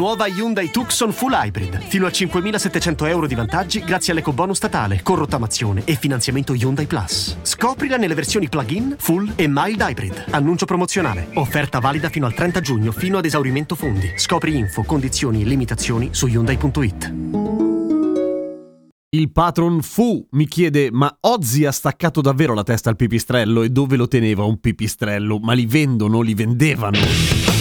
Nuova Hyundai Tucson Full Hybrid. Fino a 5.700 euro di vantaggi grazie all'ecobonus statale, con rottamazione e finanziamento Hyundai Plus. Scoprila nelle versioni plug-in, full e mild hybrid. Annuncio promozionale. Offerta valida fino al 30 giugno, fino ad esaurimento fondi. Scopri info, condizioni e limitazioni su Hyundai.it. Il patron Fu mi chiede: Ma Ozzy ha staccato davvero la testa al pipistrello? E dove lo teneva un pipistrello? Ma li vendono, li vendevano.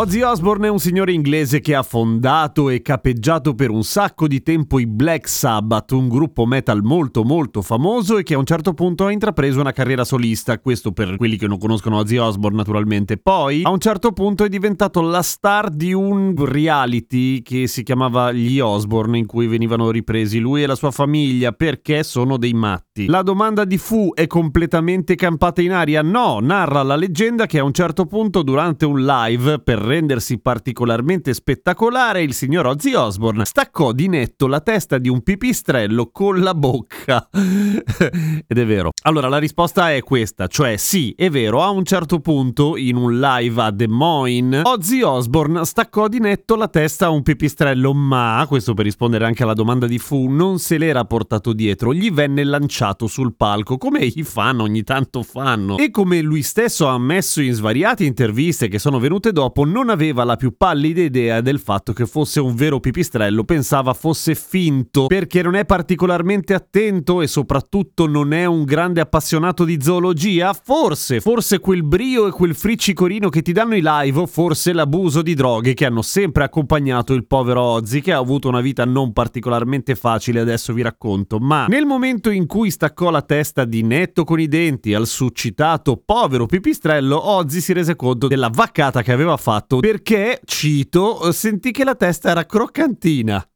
Ozzy Osbourne è un signore inglese che ha fondato e capeggiato per un sacco di tempo i Black Sabbath, un gruppo metal molto molto famoso e che a un certo punto ha intrapreso una carriera solista, questo per quelli che non conoscono Ozzy Osbourne naturalmente. Poi a un certo punto è diventato la star di un reality che si chiamava Gli Osbourne in cui venivano ripresi lui e la sua famiglia perché sono dei matti. La domanda di Fu è completamente campata in aria? No, narra la leggenda che a un certo punto durante un live per rendersi particolarmente spettacolare, il signor Ozzy Osbourne staccò di netto la testa di un pipistrello con la bocca. Ed è vero. Allora, la risposta è questa, cioè sì, è vero, a un certo punto, in un live a Des Moines, Ozzy Osbourne staccò di netto la testa a un pipistrello, ma, questo per rispondere anche alla domanda di Fu, non se l'era portato dietro, gli venne lanciato sul palco, come i fan ogni tanto fanno. E come lui stesso ha ammesso in svariate interviste che sono venute dopo, non aveva la più pallida idea del fatto che fosse un vero pipistrello, pensava fosse finto perché non è particolarmente attento e soprattutto non è un grande appassionato di zoologia. Forse, forse quel brio e quel friccicorino che ti danno i live forse l'abuso di droghe che hanno sempre accompagnato il povero Ozzy che ha avuto una vita non particolarmente facile, adesso vi racconto. Ma nel momento in cui staccò la testa di netto con i denti al succitato povero pipistrello, Ozzy si rese conto della vaccata che aveva fatto perché, cito, sentì che la testa era croccantina.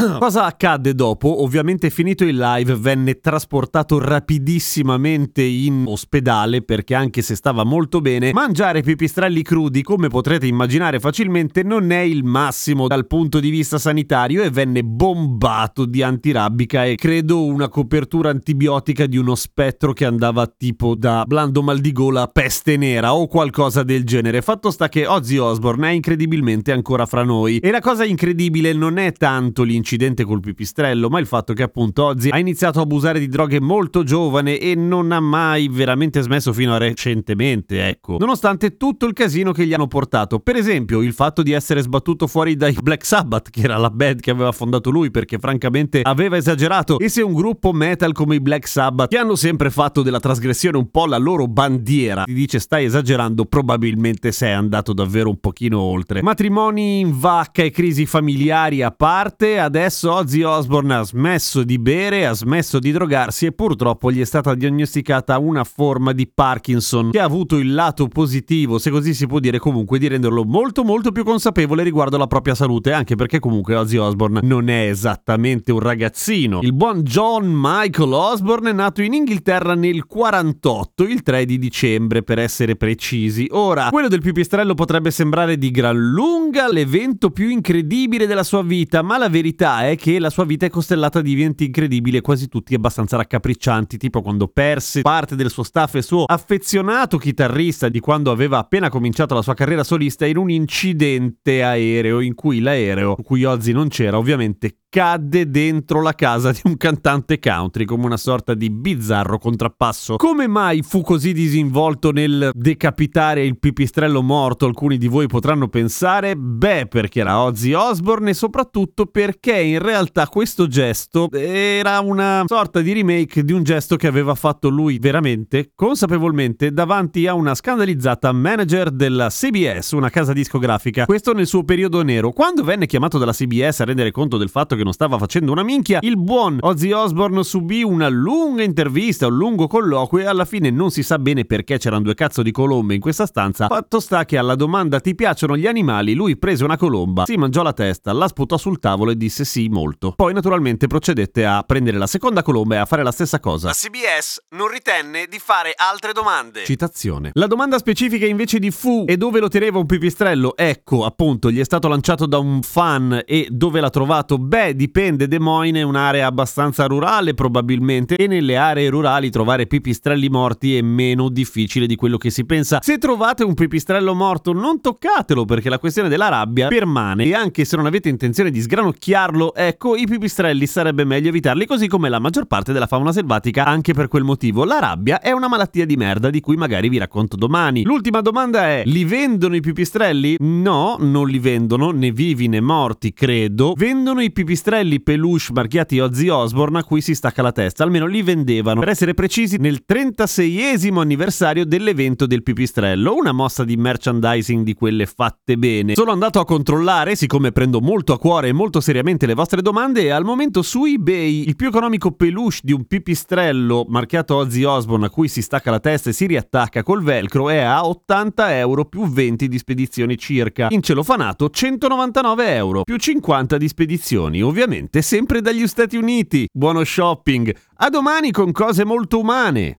Cosa accadde dopo? Ovviamente finito il live venne trasportato rapidissimamente in ospedale perché anche se stava molto bene, mangiare pipistrelli crudi come potrete immaginare facilmente non è il massimo dal punto di vista sanitario e venne bombato di antirabbica e credo una copertura antibiotica di uno spettro che andava tipo da blando mal di gola a peste nera o qualcosa del genere. Fatto sta che Ozzy Osbourne è incredibilmente ancora fra noi e la cosa incredibile non è tanto l'incidente incidente col pipistrello, ma il fatto che appunto Ozzy ha iniziato a abusare di droghe molto giovane e non ha mai veramente smesso fino a recentemente, ecco. Nonostante tutto il casino che gli hanno portato. Per esempio, il fatto di essere sbattuto fuori dai Black Sabbath, che era la band che aveva fondato lui, perché francamente aveva esagerato. E se un gruppo metal come i Black Sabbath, che hanno sempre fatto della trasgressione un po' la loro bandiera, ti dice stai esagerando, probabilmente sei andato davvero un pochino oltre. Matrimoni in vacca e crisi familiari a parte, adesso Ozzy Osbourne ha smesso di bere, ha smesso di drogarsi e purtroppo gli è stata diagnosticata una forma di Parkinson che ha avuto il lato positivo, se così si può dire comunque, di renderlo molto molto più consapevole riguardo alla propria salute, anche perché comunque Ozzy Osbourne non è esattamente un ragazzino. Il buon John Michael Osbourne è nato in Inghilterra nel 48, il 3 di dicembre per essere precisi. Ora, quello del pipistrello potrebbe sembrare di gran lunga l'evento più incredibile della sua vita, ma la verità verità è che la sua vita è costellata di eventi incredibili e quasi tutti abbastanza raccapriccianti, tipo quando perse parte del suo staff e suo affezionato chitarrista di quando aveva appena cominciato la sua carriera solista in un incidente aereo in cui l'aereo, in cui Ozzy non c'era, ovviamente accadde dentro la casa di un cantante country come una sorta di bizzarro contrappasso. Come mai fu così disinvolto nel decapitare il pipistrello morto? Alcuni di voi potranno pensare, beh, perché era Ozzy Osbourne e soprattutto perché in realtà questo gesto era una sorta di remake di un gesto che aveva fatto lui veramente, consapevolmente, davanti a una scandalizzata manager della CBS, una casa discografica. Questo nel suo periodo nero. Quando venne chiamato dalla CBS a rendere conto del fatto che non stava facendo una minchia, il buon Ozzy Osbourne subì una lunga intervista, un lungo colloquio e alla fine non si sa bene perché c'erano due cazzo di colombe in questa stanza. Fatto sta che alla domanda ti piacciono gli animali, lui prese una colomba, si mangiò la testa, la sputò sul tavolo e disse sì molto. Poi naturalmente procedette a prendere la seconda colomba e a fare la stessa cosa. La CBS non ritenne di fare altre domande. Citazione. La domanda specifica invece di fu e dove lo teneva un pipistrello? Ecco, appunto, gli è stato lanciato da un fan e dove l'ha trovato? Beh, dipende, Des Moines è un'area abbastanza rurale probabilmente e nelle aree rurali trovare pipistrelli morti è meno difficile di quello che si pensa. Se trovate un pipistrello morto non toccatelo perché la questione della rabbia permane e anche se non avete intenzione di sgranocchiarlo, ecco, i pipistrelli sarebbe meglio evitarli così come la maggior parte della fauna selvatica anche per quel motivo. La rabbia è una malattia di merda di cui magari vi racconto domani. L'ultima domanda è: li vendono i pipistrelli? No, non li vendono, né vivi né morti, credo. Vendono i pipistrelli peluche marchiati Ozzy Osbourne a cui si stacca la testa, almeno li vendevano. Per essere precisi, nel 36esimo anniversario dell'evento del pipistrello, una mossa di merchandising di quelle fatte bene. Sono andato a controllare, siccome prendo molto a cuore e molto seriamente le vostre domande, e al momento su eBay il più economico peluche di un pipistrello marchiato Ozzy Osbourne a cui si stacca la testa e si riattacca col velcro è a 80 euro più 20 di spedizioni circa. In celofanato 199 euro più 50 di spedizioni, ovviamente sempre dagli Stati Uniti. Buono shopping! A domani con cose molto umane!